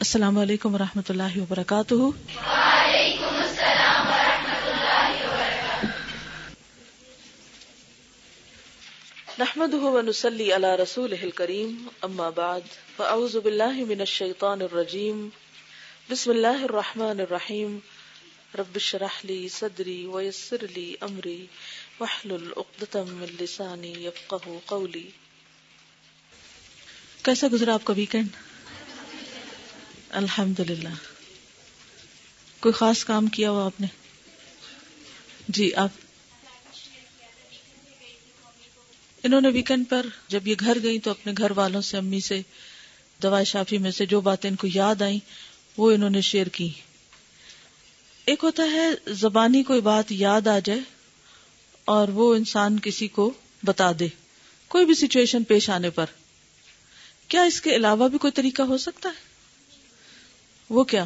السلام علیکم و رحمۃ اللہ وبرکاتہ۔ نحمد ونسلی علی رسول کریم اما بعد، فاعوذ باللہ من الشیطان الرجیم۔ بسم اللہ الرحمن الرحیم۔ رب شرح لی صدری ویسر لی امری۔ وحلل اقدتم من لسانی یفقہ قولی۔ کیسا گزرا آپ کا ویکینڈ الحمد للہ کوئی خاص کام کیا ہوا آپ نے؟ جی آپ۔ انہوں نے ویکینڈ پر جب یہ گھر گئی تو اپنے گھر والوں سے، امی سے، دوا شافی میں سے جو باتیں ان کو یاد آئیں، وہ انہوں نے شیئر کی۔ ایک ہوتا ہے، زبانی کوئی بات یاد آ جائے اور وہ انسان کسی کو بتا دے، کوئی بھی سچویشن پیش آنے پر۔ کیا اس کے علاوہ بھی کوئی طریقہ ہو سکتا ہے؟ وہ کیا؟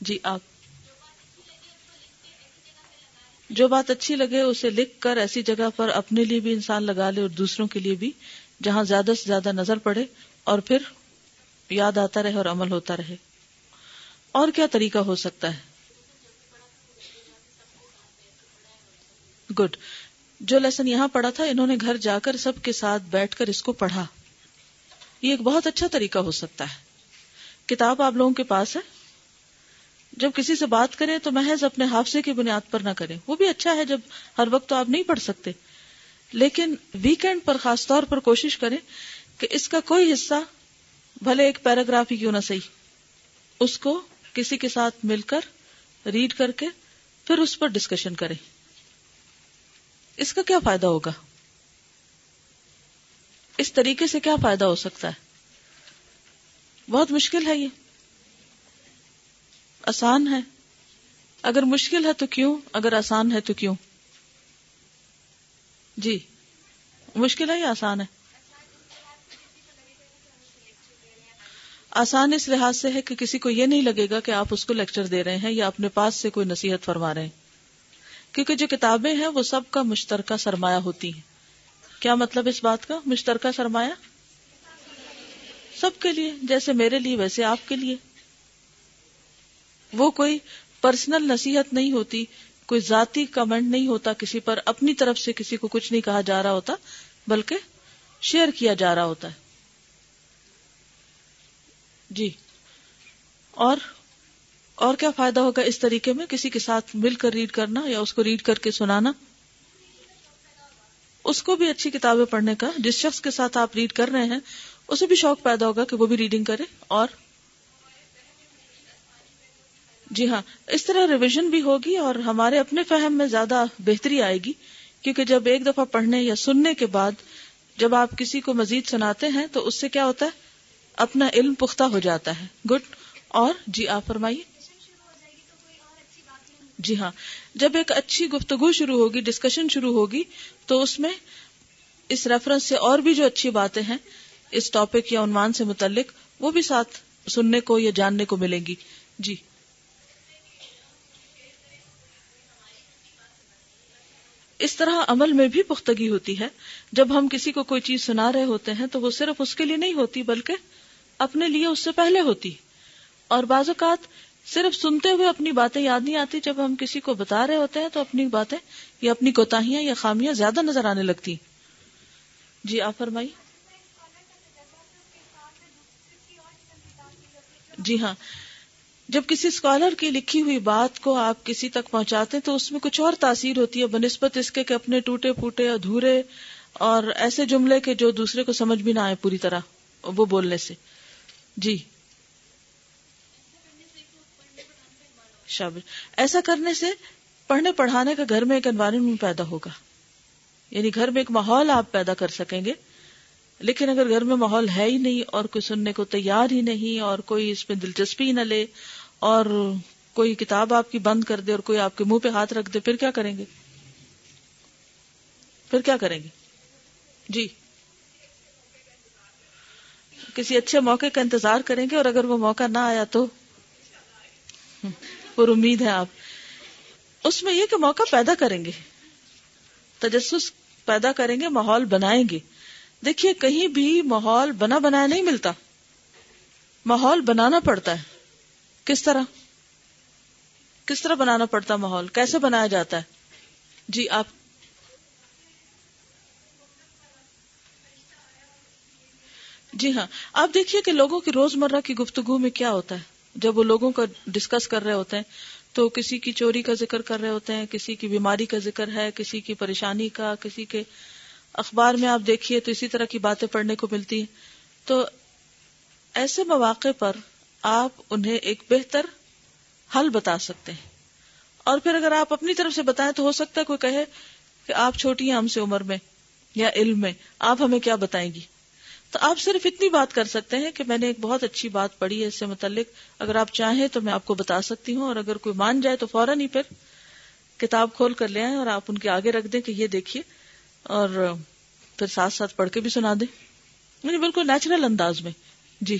جی آپ۔ جو بات اچھی لگے اسے لکھ کر ایسی جگہ پر اپنے لیے بھی انسان لگا لے اور دوسروں کے لیے بھی، جہاں زیادہ سے زیادہ نظر پڑے اور پھر یاد آتا رہے اور عمل ہوتا رہے۔ اور کیا طریقہ ہو سکتا ہے؟ گڈ جو لیسن یہاں پڑھا تھا، انہوں نے گھر جا کر سب کے ساتھ بیٹھ کر اس کو پڑھا۔ یہ ایک بہت اچھا طریقہ ہو سکتا ہے۔ کتاب آپ لوگوں کے پاس ہے؟ جب کسی سے بات کریں تو محض اپنے حادثے کی بنیاد پر نہ کریں۔ وہ بھی اچھا ہے جب ہر وقت تو آپ نہیں پڑھ سکتے۔ لیکن ویکینڈ پر خاص طور پر کوشش کریں کہ اس کا کوئی حصہ بھلے ایک پیراگراف ہی کیوں نہ صحیح۔ اس کو کسی کے ساتھ مل کر ریڈ کر کے پھر اس پر ڈسکشن کریں۔ اس کا کیا فائدہ ہوگا؟ اس طریقے سے کیا فائدہ ہو سکتا ہے؟ بہت مشکل ہے یہ۔ آسان ہے۔ اگر مشکل ہے تو کیوں؟ اگر آسان ہے تو کیوں؟ جی۔ مشکل ہے یا آسان ہے؟ آسان اس لحاظ سے ہے کہ کسی کو یہ نہیں لگے گا کہ آپ اس کو لیکچر دے رہے ہیں یا اپنے پاس سے کوئی نصیحت فرما رہے ہیں۔ کیونکہ جو کتابیں ہیں وہ سب کا مشترکہ سرمایہ ہوتی ہیں۔ کیا مطلب اس بات کا؟ مشترکہ سرمایہ؟ سب کے لیے، جیسے میرے لیے، ویسے آپ کے لیے۔ وہ کوئی پرسنل نصیحت نہیں ہوتی، کوئی ذاتی کمنٹ نہیں ہوتا کسی پر، اپنی طرف سے کسی کو کچھ نہیں کہا جا رہا ہوتا، بلکہ شیئر کیا جا رہا ہوتا ہے۔ جی۔ اور اور کیا فائدہ ہوگا اس طریقے میں؟ کسی کے ساتھ مل کر ریڈ کرنا یا اس کو ریڈ کر کے سنانا۔ اس کو بھی اچھی کتابیں پڑھنے کا، جس شخص کے ساتھ آپ ریڈ کر رہے ہیں اسے بھی شوق پیدا ہوگا کہ وہ بھی ریڈنگ کرے اور جی ہاں اس طرح ریویژن بھی ہوگی اور ہمارے اپنے فہم میں زیادہ بہتری آئے گی، کیونکہ جب ایک دفعہ پڑھنے یا سننے کے بعد جب آپ کسی کو مزید سناتے ہیں تو اس سے کیا ہوتا ہے؟ اپنا علم پختہ ہو جاتا ہے۔ گڈ اور جی آپ فرمائیے۔ جی ہاں جب ایک اچھی گفتگو شروع ہوگی ڈسکشن شروع ہوگی، تو اس میں اس ریفرنس سے اور بھی جو اچھی باتیں ہیں اس ٹاپک یا عنوان سے متعلق وہ بھی ساتھ سننے کو یا جاننے کو ملیں گی۔ جی۔ اس طرح عمل میں بھی پختگی ہوتی ہے۔ جب ہم کسی کو کوئی چیز سنا رہے ہوتے ہیں تو وہ صرف اس کے لیے نہیں ہوتی بلکہ اپنے لیے اس سے پہلے ہوتی۔ اور بعض اوقات صرف سنتے ہوئے اپنی باتیں یاد نہیں آتی۔ جب ہم کسی کو بتا رہے ہوتے ہیں تو اپنی باتیں یا اپنی کوتاہیاں یا خامیاں زیادہ نظر آنے لگتی۔ جی آپ فرمائیے۔ جی ہاں۔ جب کسی اسکالر کی لکھی ہوئی بات کو آپ کسی تک پہنچاتے ہیں تو اس میں کچھ اور تاثیر ہوتی ہے، بنسبت اس کے کہ اپنے ٹوٹے پھوٹے، ادھورے اور ایسے جملے کے جو دوسرے کو سمجھ بھی نہ آئے پوری طرح وہ بولنے سے۔ جی۔ شابش۔ ایسا کرنے سے پڑھنے پڑھانے کا گھر میں ایک انوائرمنٹ پیدا ہوگا۔ یعنی گھر میں ایک ماحول آپ پیدا کر سکیں گے۔ لیکن اگر گھر میں ماحول ہے ہی نہیں اور کوئی سننے کو تیار ہی نہیں اور کوئی اس میں دلچسپی نہ لے اور کوئی کتاب آپ کی بند کر دے اور کوئی آپ کے منہ پہ ہاتھ رکھ دے، پھر کیا کریں گے؟ پھر کیا کریں گے؟ جی۔ کسی اچھے موقع کا انتظار کریں گے اور اگر وہ موقع نہ آیا تو؟ پر امید ہے آپ۔ اس میں یہ کہ موقع پیدا کریں گے۔ تجسس پیدا کریں گے، ماحول بنائیں گے۔ دیکھیے کہیں بھی ماحول بنا بنایا نہیں ملتا۔ ماحول بنانا پڑتا ہے۔ کس طرح؟ کس طرح بنانا پڑتا ماحول؟ کیسے بنایا جاتا ہے؟ جی آپ۔ جی ہاں۔ آپ دیکھیے کہ لوگوں کی روزمرہ کی گفتگو میں کیا ہوتا ہے؟ جب وہ لوگوں کا ڈسکس کر رہے ہوتے ہیں، تو کسی کی چوری کا ذکر کر رہے ہوتے ہیں، کسی کی بیماری کا ذکر ہے، کسی کی پریشانی کا، کسی کے اخبار میں آپ دیکھیے تو اسی طرح کی باتیں پڑھنے کو ملتی ہیں۔ تو ایسے مواقع پر آپ انہیں ایک بہتر حل بتا سکتے ہیں۔ اور پھر اگر آپ اپنی طرف سے بتائیں تو ہو سکتا ہے کوئی کہے کہ آپ چھوٹی ہیں ہم سے عمر میں یا علم میں، آپ ہمیں کیا بتائیں گی؟ تو آپ صرف اتنی بات کر سکتے ہیں کہ میں نے ایک بہت اچھی بات پڑھی ہے اس سے متعلق۔ اگر آپ چاہیں تو میں آپ کو بتا سکتی ہوں، اور اگر کوئی مان جائے تو فوراً ہی پھر کتاب کھول کر لے آئیں اور آپ ان کے آگے رکھ دیں کہ یہ دیکھیے۔ اور پھر ساتھ ساتھ پڑھ کے بھی سنا دیں یعنی بالکل نیچرل انداز میں۔ جی۔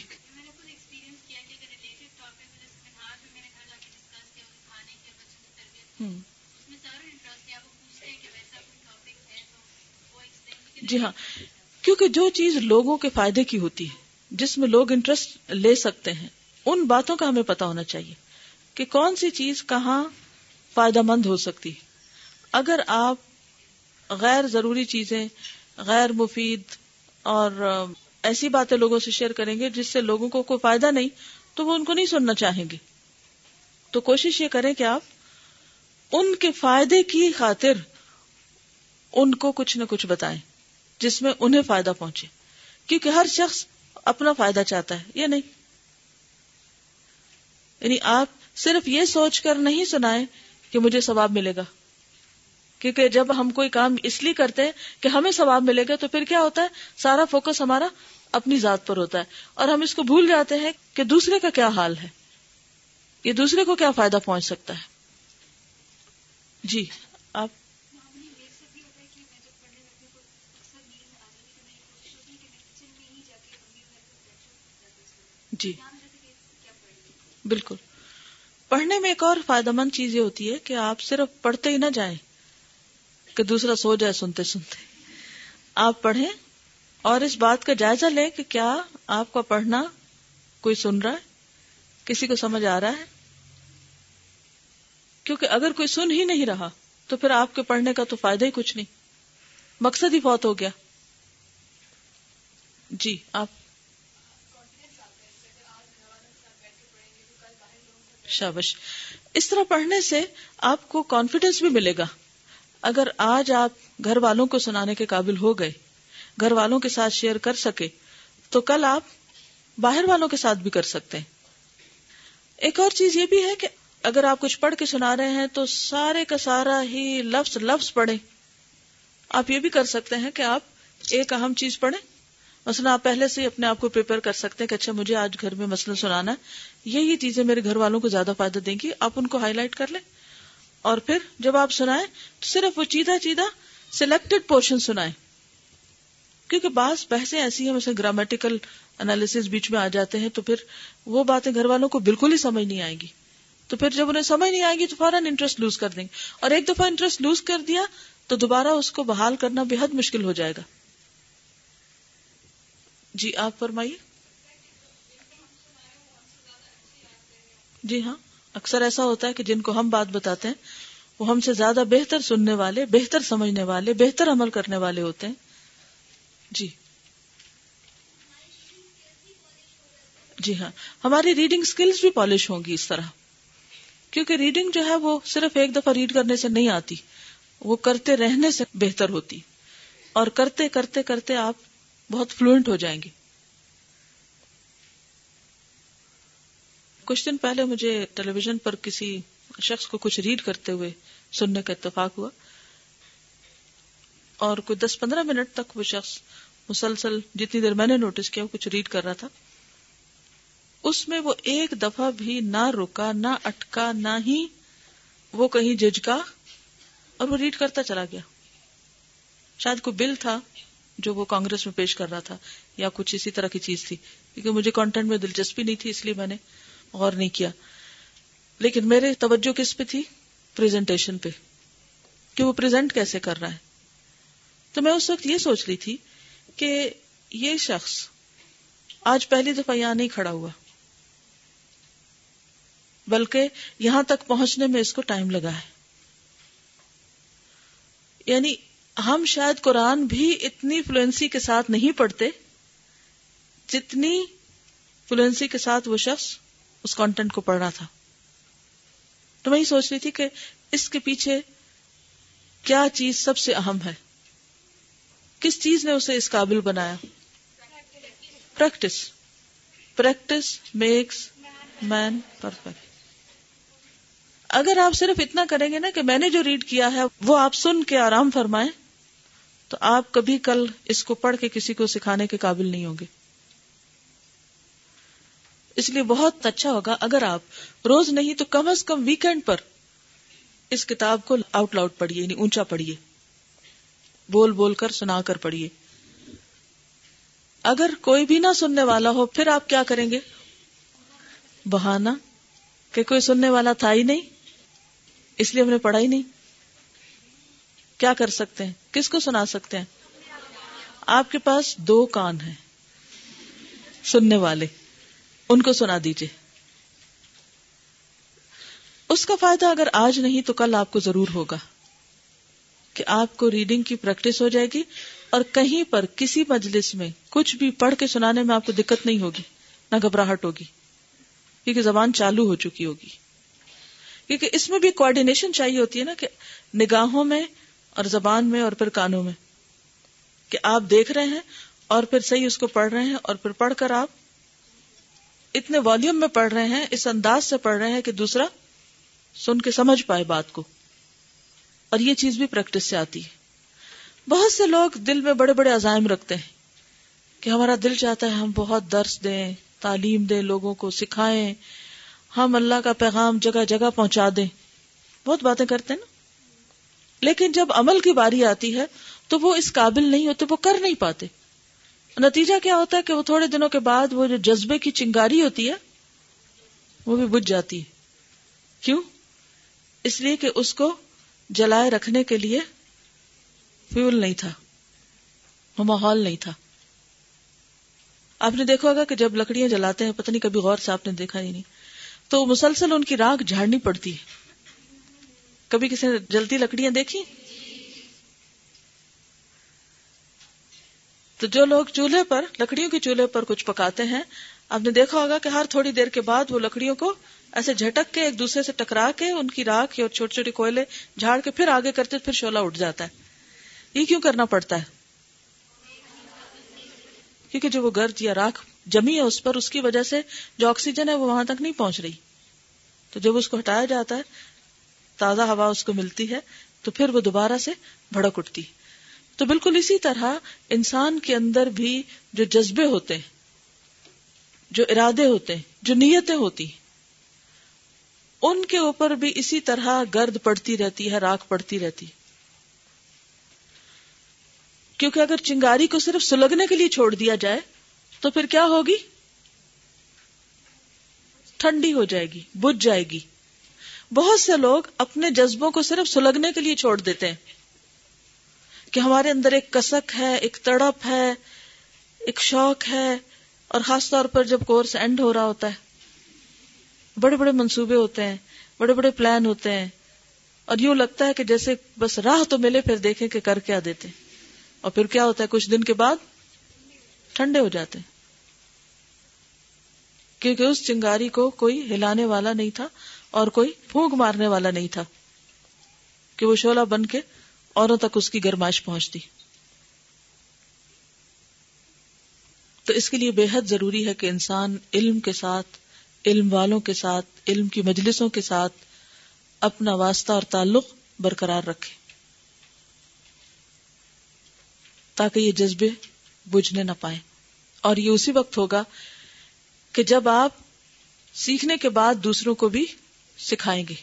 جی ہاں۔ کیونکہ جو چیز لوگوں کے فائدے کی ہوتی ہے، جس میں لوگ انٹرسٹ لے سکتے ہیں، ان باتوں کا ہمیں پتا ہونا چاہیے کہ کون سی چیز کہاں فائدہ مند ہو سکتی اگر آپ غیر ضروری چیزیں، غیر مفید اور ایسی باتیں لوگوں سے شیئر کریں گے جس سے لوگوں کو کوئی فائدہ نہیں، تو وہ ان کو نہیں سننا چاہیں گے۔ تو کوشش یہ کریں کہ آپ ان کے فائدے کی خاطر ان کو کچھ نہ کچھ بتائیں، جس میں انہیں فائدہ پہنچے۔ کیونکہ ہر شخص اپنا فائدہ چاہتا ہے، یا نہیں؟ یعنی آپ صرف یہ سوچ کر نہیں سنائے کہ مجھے ثواب ملے گا۔ کیونکہ جب ہم کوئی کام اس لیے کرتے ہیں کہ ہمیں ثواب ملے گا تو پھر کیا ہوتا ہے؟ سارا فوکس ہمارا اپنی ذات پر ہوتا ہے۔ اور ہم اس کو بھول جاتے ہیں کہ دوسرے کا کیا حال ہے۔ یہ دوسرے کو کیا فائدہ پہنچ سکتا ہے؟ جی آپ۔ جی۔ بالکل۔ پڑھنے میں ایک اور فائدہ مند چیز یہ ہوتی ہے کہ آپ صرف پڑھتے ہی نہ جائیں۔ کہ دوسرا سو جائے سنتے سنتے۔ آپ پڑھیں اور اس بات کا جائزہ لیں کہ کیا آپ کا پڑھنا کوئی سن رہا ہے؟ کسی کو سمجھ آ رہا ہے؟ کیونکہ اگر کوئی سن ہی نہیں رہا تو پھر آپ کے پڑھنے کا تو فائدہ ہی کچھ نہیں۔ مقصد ہی بہت ہو گیا۔ جی آپ۔ شابش۔ اس طرح پڑھنے سے آپ کو کانفیڈینس بھی ملے گا۔ اگر آج آپ گھر والوں کو سنانے کے قابل ہو گئے، گھر والوں کے ساتھ شیئر کر سکے، تو کل آپ باہر والوں کے ساتھ بھی کر سکتے ہیں۔ ایک اور چیز یہ بھی ہے کہ اگر آپ کچھ پڑھ کے سنا رہے ہیں تو سارے کا سارا ہی لفظ لفظ پڑھیں۔ آپ یہ بھی کر سکتے ہیں کہ آپ ایک اہم چیز پڑھیں۔ مثلا آپ پہلے سے اپنے آپ کو پریپئر کر سکتے ہیں کہ اچھا مجھے آج گھر میں مسئلہ سنانا ہے۔ یہی چیزیں میرے گھر والوں کو زیادہ فائدہ دیں گی۔ آپ ان کو ہائی لائٹ کر لیں۔ اور پھر جب آپ سنائیں تو صرف وہ چیدہ چیدہ سلیکٹڈ پورشن سنائیں۔ کیونکہ بعض بحثیں ایسی ہیں، مثلا گرامیٹیکل انالیس بیچ میں آ جاتے ہیں تو پھر وہ باتیں گھر والوں کو بالکل ہی سمجھ نہیں آئے گی۔ تو پھر جب انہیں سمجھ نہیں آئے گی تو فوراً انٹرسٹ لوز کر دیں گے۔ اور ایک دفعہ انٹرسٹ لوز کر دیا تو دوبارہ اس کو بحال کرنا بے حد مشکل ہو جائے گا۔ جی آپ فرمائیے۔ جی ہاں۔ اکثر ایسا ہوتا ہے کہ جن کو ہم بات بتاتے ہیں، وہ ہم سے زیادہ بہتر سننے والے، بہتر سمجھنے والے، بہتر عمل کرنے والے ہوتے ہیں۔ جی۔ جی ہاں۔ ہماری ریڈنگ سکلز بھی پالش ہوں گی اس طرح۔ کیونکہ ریڈنگ جو ہے وہ صرف ایک دفعہ ریڈ کرنے سے نہیں آتی۔ وہ کرتے رہنے سے بہتر ہوتی۔ اور کرتے کرتے کرتے آپ بہت فلوئنٹ ہو جائیں گے۔ کچھ دن پہلے مجھے ٹیلی ویژن پر کسی شخص کو کچھ ریڈ کرتے ہوئے سننے کا اتفاق ہوا اور کوئی دس پندرہ منٹ تک وہ شخص مسلسل جتنی دیر میں نے نوٹس کیا وہ کچھ ریڈ کر رہا تھا۔ اس میں وہ ایک دفعہ بھی نہ رکا، نہ اٹکا، نہ ہی وہ کہیں ججکا اور وہ ریڈ کرتا چلا گیا۔ شاید کوئی بل تھا جو وہ کانگریس میں پیش کر رہا تھا یا کچھ اسی طرح کی چیز تھی، کیونکہ مجھے کانٹینٹ میں دلچسپی نہیں تھی اس لیے میں نے غور نہیں کیا۔ لیکن میرے توجہ کس پہ تھی؟ پریزنٹیشن پہ۔ کہ وہ پریزنٹ کیسے کر رہا ہے؟ تو میں اس وقت یہ سوچ رہی تھی کہ یہ شخص آج پہلی دفعہ یہاں نہیں کھڑا ہوا۔ بلکہ یہاں تک پہنچنے میں اس کو ٹائم لگا ہے۔ یعنی ہم شاید قرآن بھی اتنی فلوئنسی کے ساتھ نہیں پڑھتے جتنی فلوئنسی کے ساتھ وہ شخص اس کانٹینٹ کو پڑھ رہا تھا۔ تو میں یہ سوچ رہی تھی کہ اس کے پیچھے کیا چیز سب سے اہم ہے؟ کس چیز نے اسے اس قابل بنایا؟ Practice practice makes man perfect اگر آپ صرف اتنا کریں گے نا کہ میں نے جو ریڈ کیا ہے وہ آپ سن کے آرام فرمائیں، تو آپ کبھی کل اس کو پڑھ کے کسی کو سکھانے کے قابل نہیں ہوں گے۔ اس لیے بہت اچھا ہوگا اگر آپ روز نہیں تو کم از کم ویکینڈ پر اس کتاب کو آؤٹ لاؤڈ پڑھیے یعنی اونچا پڑھیے۔ بول بول کر سنا کر پڑھیے۔ اگر کوئی بھی نہ سننے والا ہو، پھر آپ کیا کریں گے؟ بہانا کہ کوئی سننے والا تھا ہی نہیں، اس لیے ہم نے پڑھا ہی نہیں۔ کیا کر سکتے ہیں؟ کس کو سنا سکتے ہیں؟ آپ کے پاس دو کان ہیں سننے والے۔ ان کو سنا دیجیے اس کا فائدہ اگر آج نہیں تو کل آپ کو ضرور ہوگا کہ آپ کو ریڈنگ کی پریکٹس ہو جائے گی اور کہیں پر کسی مجلس میں کچھ بھی پڑھ کے سنانے میں آپ کو دقت نہیں ہوگی، نہ گھبراہٹ ہوگی، کیونکہ زبان چالو ہو چکی ہوگی۔ کیونکہ اس میں بھی کوآڈینیشن چاہیے ہوتی ہے نا کہ نگاہوں میں اور زبان میں اور پھر کانوں میں کہ آپ دیکھ رہے ہیں اور پھر صحیح اس کو پڑھ رہے ہیں اور پھر پڑھ کر آپ اتنے والیوم میں پڑھ رہے ہیں، اس انداز سے پڑھ رہے ہیں کہ دوسرا سن کے سمجھ پائے بات کو۔ اور یہ چیز بھی پریکٹس سے آتی ہے۔ بہت سے لوگ دل میں بڑے بڑے عزائم رکھتے ہیں کہ ہمارا دل چاہتا ہے ہم بہت درس دیں، تعلیم دیں، لوگوں کو سکھائیں، ہم اللہ کا پیغام جگہ جگہ پہنچا دیں۔ بہت باتیں کرتے ہیں نا۔ لیکن جب عمل کی باری آتی ہے تو وہ اس قابل نہیں ہوتے، وہ کر نہیں پاتے۔ نتیجہ کیا ہوتا ہے کہ وہ تھوڑے دنوں کے بعد وہ جو جذبے کی چنگاری ہوتی ہے، وہ بھی بجھ جاتی ہے۔ کیوں؟ اس لیے کہ اس کو جلائے رکھنے کے لیے فیول نہیں تھا، وہ ماحول نہیں تھا۔ آپ نے دیکھا ہوگا کہ جب لکڑیاں جلاتے ہیں، پتہ نہیں کبھی غور سے آپ نے دیکھا ہی نہیں، تو مسلسل ان کی راگ جھاڑنی پڑتی ہے۔ کبھی کسی نے جلتی لکڑیاں دیکھی تو جو لوگ چولہے پر، لکڑیوں کے چولہے پر کچھ پکاتے ہیں، آپ نے دیکھا ہوگا کہ ہر تھوڑی دیر کے بعد وہ لکڑیوں کو ایسے جھٹک کے ایک دوسرے سے ٹکرا کے ان کی راکھ اور چھوٹے چھوٹے کوئلے جھاڑ کے پھر آگے کرتے پھر شولا اٹھ جاتا ہے۔ یہ کیوں کرنا پڑتا ہے؟ کیونکہ جو وہ گرد یا راکھ جمی ہے، اس پر اس کی وجہ سے جو آکسیجن ہے، وہ وہاں تک نہیں پہنچ رہی۔ تو جب اس کو ہٹایا جاتا ہے، تازہ ہوا اس کو ملتی ہے، تو پھر وہ دوبارہ سے بھڑک اٹھتی۔ ہے تو بالکل اسی طرح انسان کے اندر بھی جو جذبے ہوتے ہیں، جو ارادے ہوتے ہیں، جو نیتیں ہوتی ان کے اوپر بھی اسی طرح گرد پڑتی رہتی ہے راک پڑتی رہتی کیونکہ اگر چنگاری کو صرف سلگنے کے لیے چھوڑ دیا جائے، تو پھر کیا ہوگی؟ ٹھنڈی ہو جائے گی بج جائے گی۔ بہت سے لوگ اپنے جذبوں کو صرف سلگنے کے لیے چھوڑ دیتے ہیں۔ کہ ہمارے اندر ایک کسک ہے، ایک تڑپ ہے، ایک شوق ہے، اور خاص طور پر جب کورس اینڈ ہو رہا ہوتا ہے، بڑے بڑے منصوبے ہوتے ہیں، بڑے بڑے پلان ہوتے ہیں، اور یوں لگتا ہے کہ جیسے بس راہ تو ملے پھر دیکھیں کہ کر کیا دیتے اور پھر کیا ہوتا ہے، کچھ دن کے بعد ٹھنڈے ہو جاتے ہیں۔ کیونکہ اس چنگاری کو کوئی ہلانے والا نہیں تھا اور کوئی پھونک مارنے والا نہیں تھا کہ وہ شولہ بن کے اوروں تک اس کی گرمائش پہنچتی۔ تو اس کے لیے بے حد ضروری ہے کہ انسان علم کے ساتھ، علم والوں کے ساتھ، علم کی مجلسوں کے ساتھ اپنا واسطہ اور تعلق برقرار رکھے۔ تاکہ یہ جذبے بجھنے نہ پائے اور یہ اسی وقت ہوگا کہ جب آپ سیکھنے کے بعد دوسروں کو بھی سکھائیں گے،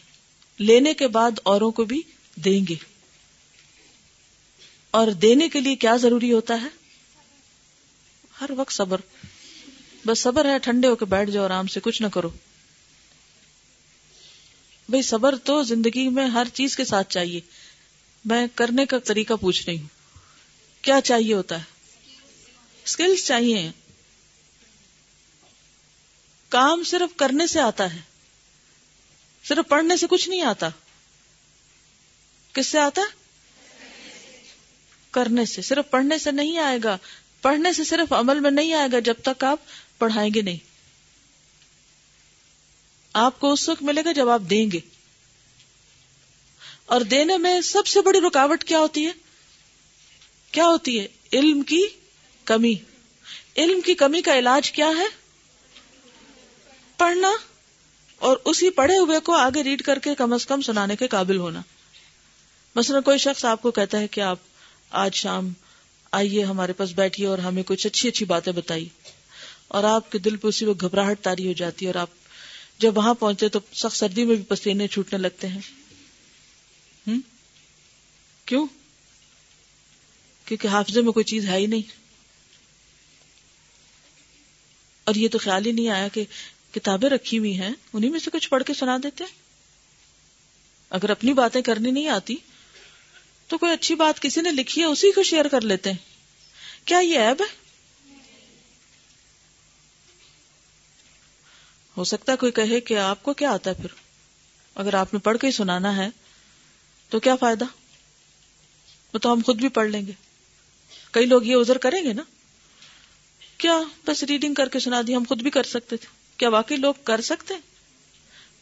لینے کے بعد اوروں کو بھی دیں گے۔ اور دینے کے لیے کیا ضروری ہوتا ہے؟ ہر وقت صبر۔ بس صبر ہے، ٹھنڈے ہو کے بیٹھ جاؤ، آرام سے کچھ نہ کرو۔ بھائی صبر تو زندگی میں ہر چیز کے ساتھ چاہیے۔ میں کرنے کا طریقہ پوچھ رہی ہوں۔ کیا چاہیے ہوتا ہے؟ اسکلس چاہیے۔ کام صرف کرنے سے آتا ہے۔ صرف پڑھنے سے کچھ نہیں آتا۔ کس سے آتا ہے؟ کرنے سے، صرف پڑھنے سے نہیں آئے گا۔ پڑھنے سے صرف عمل میں نہیں آئے گا جب تک آپ پڑھائیں گے نہیں۔ آپ کو اس وقت ملے گا جب آپ دیں گے۔ اور دینے میں سب سے بڑی رکاوٹ کیا ہوتی ہے؟ کیا ہوتی ہے؟ علم کی کمی۔ علم کی کمی کا علاج کیا ہے؟ پڑھنا۔ اور اسی پڑھے ہوئے کو آگے ریڈ کر کے کم از کم سنانے کے قابل ہونا۔ مثلا کوئی شخص آپ کو کہتا ہے کہ آپ آج شام آئیے ہمارے پاس بیٹھیے اور ہمیں کچھ اچھی اچھی باتیں بتائی اور آپ کے دل پہ اسی وقت گھبراہٹ تاری ہو جاتی ہے اور آپ جب وہاں پہنچے تو سخت سردی میں بھی پسینے چھوٹنے لگتے ہیں۔ ہم؟ کیوں؟ کیونکہ حافظے میں کوئی چیز ہے ہی نہیں۔ اور یہ تو خیال ہی نہیں آیا کہ کتابیں رکھی ہوئی ہیں انہیں میں سے کچھ پڑھ کے سنا دیتے اگر اپنی باتیں کرنی نہیں آتی تو کوئی اچھی بات کسی نے لکھی ہے، اسی کو شیئر کر لیتے ہیں۔ کیا یہ ایب ہے؟ ہو سکتا ہے کوئی کہے کہ آپ کو کیا آتا ہے پھر۔ اگر آپ نے پڑھ کے ہی سنانا ہے، تو کیا فائدہ؟ وہ تو ہم خود بھی پڑھ لیں گے۔ کئی لوگ یہ ازر کریں گے نا۔ کیا بس ریڈنگ کر کے سنا دی؟ ہم خود بھی کر سکتے تھے۔ کیا واقعی لوگ کر سکتے؟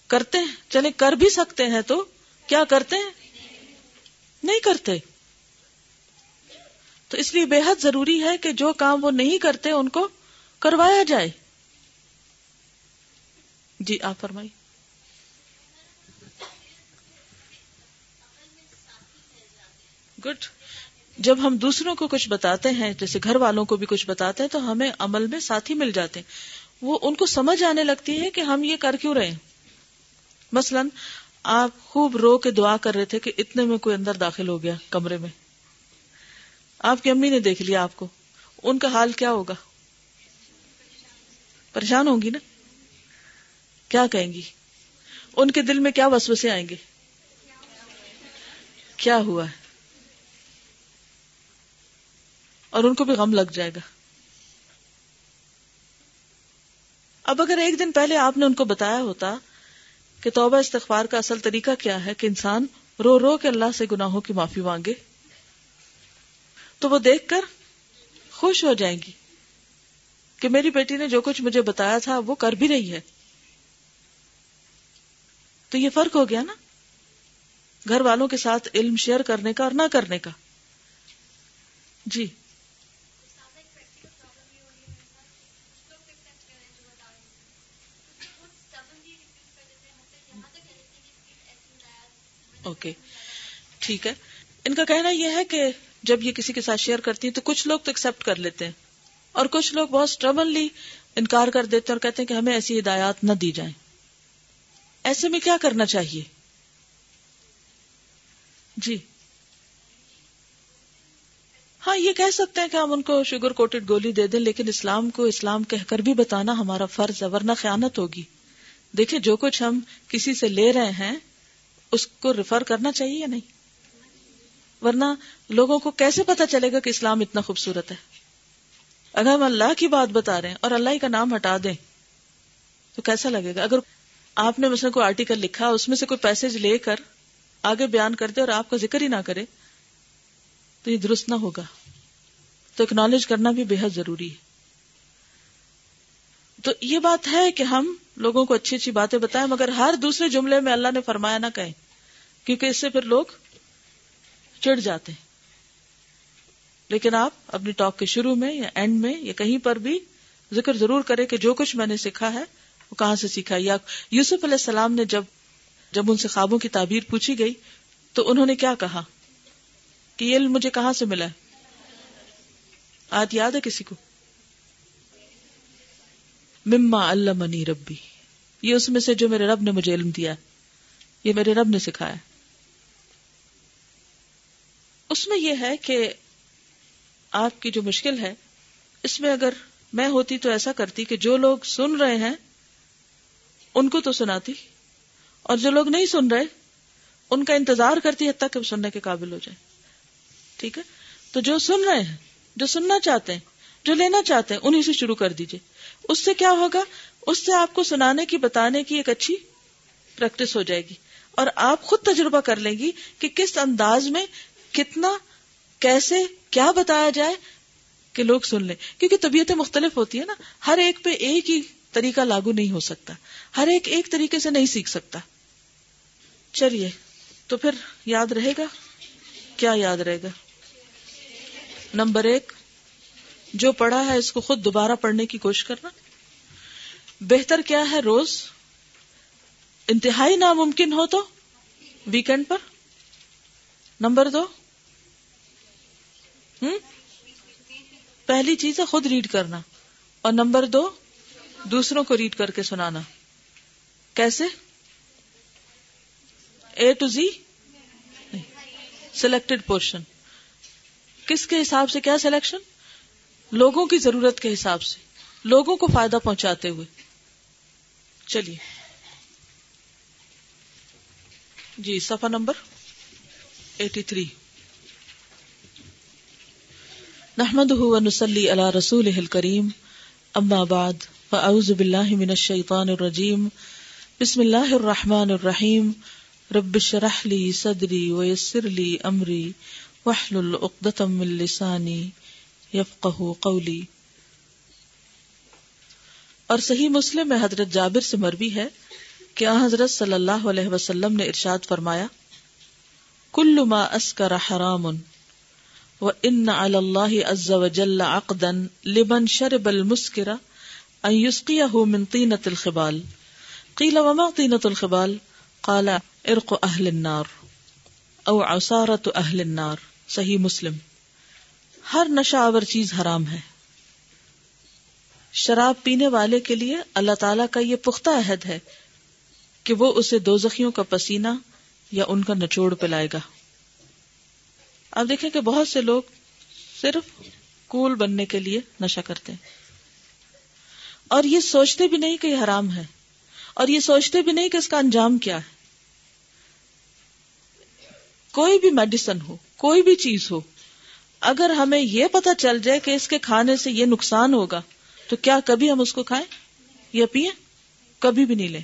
کرتے ہیں۔ چلے کر بھی سکتے ہیں تو کیا کرتے ہیں؟ نہیں کرتے۔ تو اس لیے بے حد ضروری ہے کہ جو کام وہ نہیں کرتے ان کو کروایا جائے۔ جی آپ فرمائی گڈ۔ جب ہم دوسروں کو کچھ بتاتے ہیں، جیسے گھر والوں کو بھی کچھ بتاتے ہیں، تو ہمیں عمل میں ساتھی مل جاتے ہیں۔ وہ ان کو سمجھ آنے لگتی ہے کہ ہم یہ کر کیوں رہے مثلا آپ خوب رو کے دعا کر رہے تھے کہ اتنے میں کوئی اندر داخل ہو گیا کمرے میں۔ آپ کی امی نے دیکھ لیا آپ کو۔ ان کا حال کیا ہوگا؟ پریشان ہوں گی نا؟ کیا کہیں گی؟ ان کے دل میں کیا وسوسے آئیں گے؟ کیا ہوا ہے؟ اور ان کو بھی غم لگ جائے گا۔ اب اگر ایک دن پہلے آپ نے ان کو بتایا ہوتا کہ توبہ استغفار کا اصل طریقہ کیا ہے کہ انسان رو رو کے اللہ سے گناہوں کی معافی مانگے؟ تو وہ دیکھ کر خوش ہو جائیں گی کہ میری بیٹی نے جو کچھ مجھے بتایا تھا وہ کر بھی رہی ہے۔ تو یہ فرق ہو گیا نا؟ گھر والوں کے ساتھ علم شیئر کرنے کا اور نہ کرنے کا۔ جی۔ اوکے ٹھیک ہے. ان کا کہنا یہ ہے کہ جب یہ کسی کے ساتھ شیئر کرتی ہیں تو کچھ لوگ تو ایکسپٹ کر لیتے ہیں اور کچھ لوگ بہت اسٹربنلی انکار کر دیتے ہیں اور کہتے ہیں کہ ہمیں ایسی ہدایات نہ دی جائیں. ایسے میں کیا کرنا چاہیے؟ جی. ہاں یہ کہہ سکتے ہیں کہ ہم ان کو شوگر کوٹڈ گولی دے دیں، لیکن اسلام کو اسلام کہہ کر بھی بتانا ہمارا فرض ہے، ورنہ خیانت ہوگی. دیکھیں، جو کچھ ہم کسی سے لے رہے ہیں اس کو ریفر کرنا چاہیے یا نہیں؟ ورنہ لوگوں کو کیسے پتا چلے گا کہ اسلام اتنا خوبصورت ہے؟ اگر ہم اللہ کی بات بتا رہے ہیں اور اللہ کا نام ہٹا دیں، تو کیسا لگے گا؟ اگر آپ نے مثلا کوئی آرٹیکل لکھا، اس میں سے کوئی پیسج لے کر آگے بیان کر دے اور آپ کا ذکر ہی نہ کرے، تو یہ درست نہ ہوگا۔ تو اکنالج کرنا بھی بے حد ضروری ہے۔ تو یہ بات ہے کہ ہم لوگوں کو اچھی اچھی باتیں بتائیں، مگر ہر دوسرے جملے میں اللہ نے فرمایا نہ کہیں۔ کیونکہ اس سے پھر لوگ چڑ جاتے ہیں۔ لیکن آپ اپنی ٹاک کے شروع میں یا اینڈ میں یا کہیں پر بھی ذکر ضرور کرے کہ جو کچھ میں نے سیکھا ہے، وہ کہاں سے سیکھا یا یوسف علیہ السلام نے جب جب ان سے خوابوں کی تعبیر پوچھی گئی تو انہوں نے کیا کہا؟ کہ یہ علم مجھے کہاں سے ملا ہے؟ آج یاد ہے کسی کو؟ مما اللہ منی ربی، یہ اس میں سے جو میرے رب نے مجھے علم دیا یہ میرے رب نے سکھایا اس میں یہ ہے کہ آپ کی جو مشکل ہے، اس میں اگر میں ہوتی تو ایسا کرتی کہ جو لوگ سن رہے ہیں، ان کو تو سناتی، اور جو لوگ نہیں سن رہے، ان کا انتظار کرتی حد تک کہ سننے کے قابل ہو جائے ٹھیک ہے؟ تو جو سن رہے ہیں، جو سننا چاہتے ہیں، جو لینا چاہتے ہیں، انہیں سے شروع کر دیجیے اس سے کیا ہوگا؟ اس سے آپ کو سنانے کی، بتانے کی ایک اچھی پریکٹس ہو جائے گی۔ اور آپ خود تجربہ کر لیں گی کہ کس انداز میں کتنا کیسے کیا بتایا جائے کہ لوگ سن لیں؟ کیونکہ طبیعتیں مختلف ہوتی ہیں نا۔ ہر ایک پہ ایک ہی طریقہ لاگو نہیں ہو سکتا۔ ہر ایک ایک طریقے سے نہیں سیکھ سکتا۔ چلیے، تو پھر یاد رہے گا؟ کیا یاد رہے گا؟ نمبر ایک، جو پڑھا ہے اس کو خود دوبارہ پڑھنے کی کوشش کرنا۔ بہتر کیا ہے روز؟ انتہائی ناممکن ہو تو ویکینڈ پر۔ نمبر دو پہلی چیز ہے خود ریڈ کرنا اور نمبر دو، دوسروں کو ریڈ کر کے سنانا۔ کیسے؟ A to Z selected portion کس کے حساب سے کیا سلیکشن لوگوں کی ضرورت کے حساب سے، لوگوں کو فائدہ پہنچاتے ہوئے۔ چلیے۔ جی صفحہ نمبر ایٹی تھری نحمد نسلی اللہ رسول کریم اما بعد فاعوذ باللہ من الشیطان الرجیم بسم اللہ الرحمن الرحیم رب شرح لی صدری ویسر لی امری وحلل اقدتم من لسانی یفقہ قولی اور صحیح مسلم میں حضرت جابر سے مروی ہے کہ حضرت صلی اللہ علیہ وسلم نے ارشاد فرمایا، کل ما اسکر حرام و ان اللہ عز وجل عقدا لمن شرب المسکر ان یسقیه من طینة الخبال قیل وما طینة الخبال قال ارق اہل النار او عصارت اہل النار صحیح مسلم۔ ہر نشہ آور چیز حرام ہے۔ شراب پینے والے کے لیے اللہ تعالی کا یہ پختہ عہد ہے کہ وہ اسے دو زخیوں کا پسینہ یا ان کا نچوڑ پلائے گا۔ آپ دیکھیں کہ بہت سے لوگ صرف کول بننے کے لیے نشا کرتے ہیں۔ اور یہ سوچتے بھی نہیں کہ یہ حرام ہے۔ اور یہ سوچتے بھی نہیں کہ اس کا انجام کیا ہے۔ کوئی بھی میڈیسن ہو، کوئی بھی چیز ہو، اگر ہمیں یہ پتا چل جائے کہ اس کے کھانے سے یہ نقصان ہوگا، تو کیا کبھی ہم اس کو کھائیں؟ یا پیئیں؟ کبھی بھی نہیں لیں۔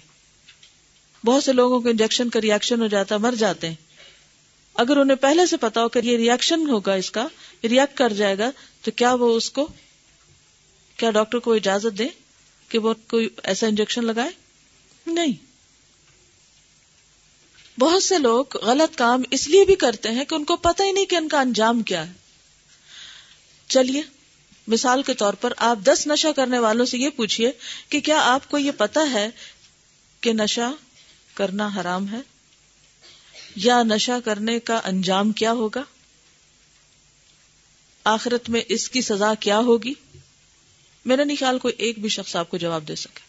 بہت سے لوگوں کو انجیکشن کا ریئیکشن ہو جاتا مر جاتے ہیں۔ اگر انہیں پہلے سے پتا ہو کہ یہ ریئیکشن ہوگا اس کا ریئیکٹ کر جائے گا، تو کیا وہ اس کو، کیا ڈاکٹر کو اجازت دے کہ وہ کوئی ایسا انجیکشن لگائے؟ نہیں. بہت سے لوگ غلط کام اس لیے بھی کرتے ہیں کہ ان کو پتہ ہی نہیں کہ ان کا انجام کیا ہے. چلیے، مثال کے طور پر آپ دس نشہ کرنے والوں سے یہ پوچھئے کہ کیا آپ کو یہ پتا ہے کہ نشہ کرنا حرام ہے؟ یا نشہ کرنے کا انجام کیا ہوگا؟ آخرت میں اس کی سزا کیا ہوگی؟ میرا نہیں خیال کوئی ایک بھی شخص آپ کو جواب دے سکے۔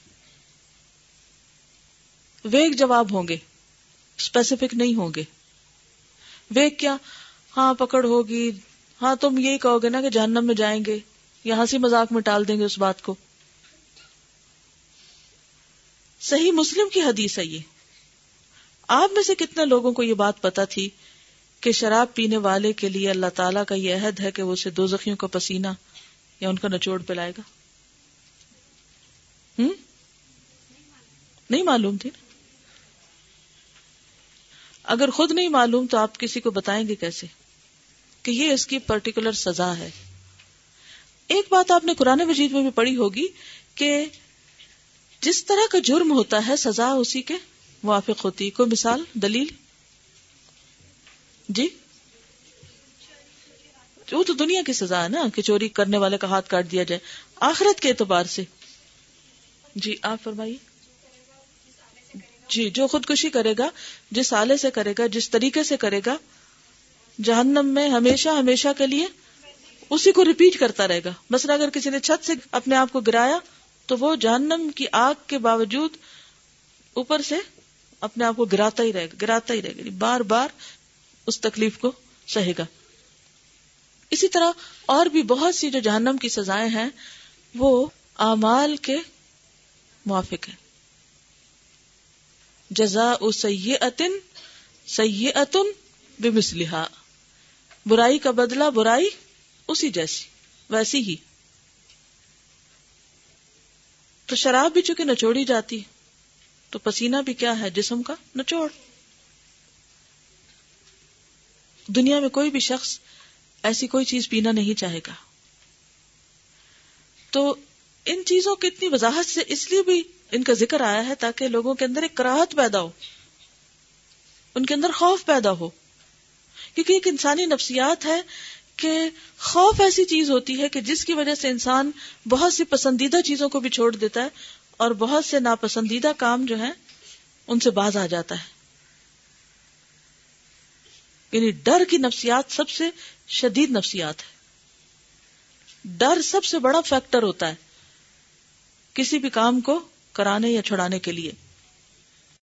ویگ جواب ہوں گے اسپیسیفک نہیں ہوں گے۔ ویگ کیا؟ ہاں پکڑ ہوگی۔ ہاں تم یہی کہو گے نا کہ جہنم میں جائیں گے۔ یا ہنسی مذاق میں ٹال دیں گے اس بات کو۔ صحیح مسلم کی حدیث ہے یہ۔ آپ میں سے کتنے لوگوں کو یہ بات پتا تھی کہ شراب پینے والے کے لیے اللہ تعالیٰ کا یہ عہد ہے کہ وہ اسے دو زخیوں کا پسینہ یا ان کا نچوڑ پلائے گا؟ ہم؟ نہیں معلوم تھی نا۔ اگر خود نہیں معلوم تو آپ کسی کو بتائیں گے کیسے کہ یہ اس کی پرٹیکولر سزا ہے؟ ایک بات آپ نے قرآن مجید میں بھی پڑھی ہوگی کہ جس طرح کا جرم ہوتا ہے، سزا اسی کے موافق ہوتی کوئی مثال، دلیل؟ جی؟ وہ تو دنیا کی سزا ہے نا کہ چوری کرنے والے کا ہاتھ کاٹ دیا جائے۔ آخرت کے اعتبار سے۔ جی آپ فرمائیے۔ جی جو خودکشی کرے گا، جس آلے سے کرے گا، جس طریقے سے کرے گا، جہنم میں ہمیشہ ہمیشہ کے لیے اسی کو ریپیٹ کرتا رہے گا۔ مثلا اگر کسی نے چھت سے اپنے آپ کو گرایا، تو وہ جہنم کی آگ کے باوجود اوپر سے اپنے آپ کو گراتا ہی رہے گا، گراتا ہی رہے گا۔ یعنی بار بار اس تکلیف کو سہے گا۔ اسی طرح اور بھی بہت سی جو جہنم کی سزائیں ہیں، وہ اعمال کے موافق ہیں۔ جزا سی اتن سی اتن بمسلحا برائی کا بدلہ برائی اسی جیسی، ویسی ہی۔ تو شراب بھی چونکہ نچوڑی جاتی تو پسینہ بھی کیا ہے جسم کا؟ نچوڑ دنیا میں کوئی بھی شخص ایسی کوئی چیز پینا نہیں چاہے گا۔ تو ان چیزوں کی اتنی وضاحت سے اس لیے بھی ان کا ذکر آیا ہے تاکہ لوگوں کے اندر ایک کراہت پیدا ہو۔ ان کے اندر خوف پیدا ہو۔ کیونکہ ایک انسانی نفسیات ہے کہ خوف ایسی چیز ہوتی ہے کہ جس کی وجہ سے انسان بہت سی پسندیدہ چیزوں کو بھی چھوڑ دیتا ہے۔ اور بہت سے ناپسندیدہ کام جو ہیں، ان سے باز آ جاتا ہے۔ یعنی ڈر کی نفسیات سب سے شدید نفسیات ہے ڈر سب سے بڑا فیکٹر ہوتا ہے کسی بھی کام کو کرانے یا چھڑانے کے لیے۔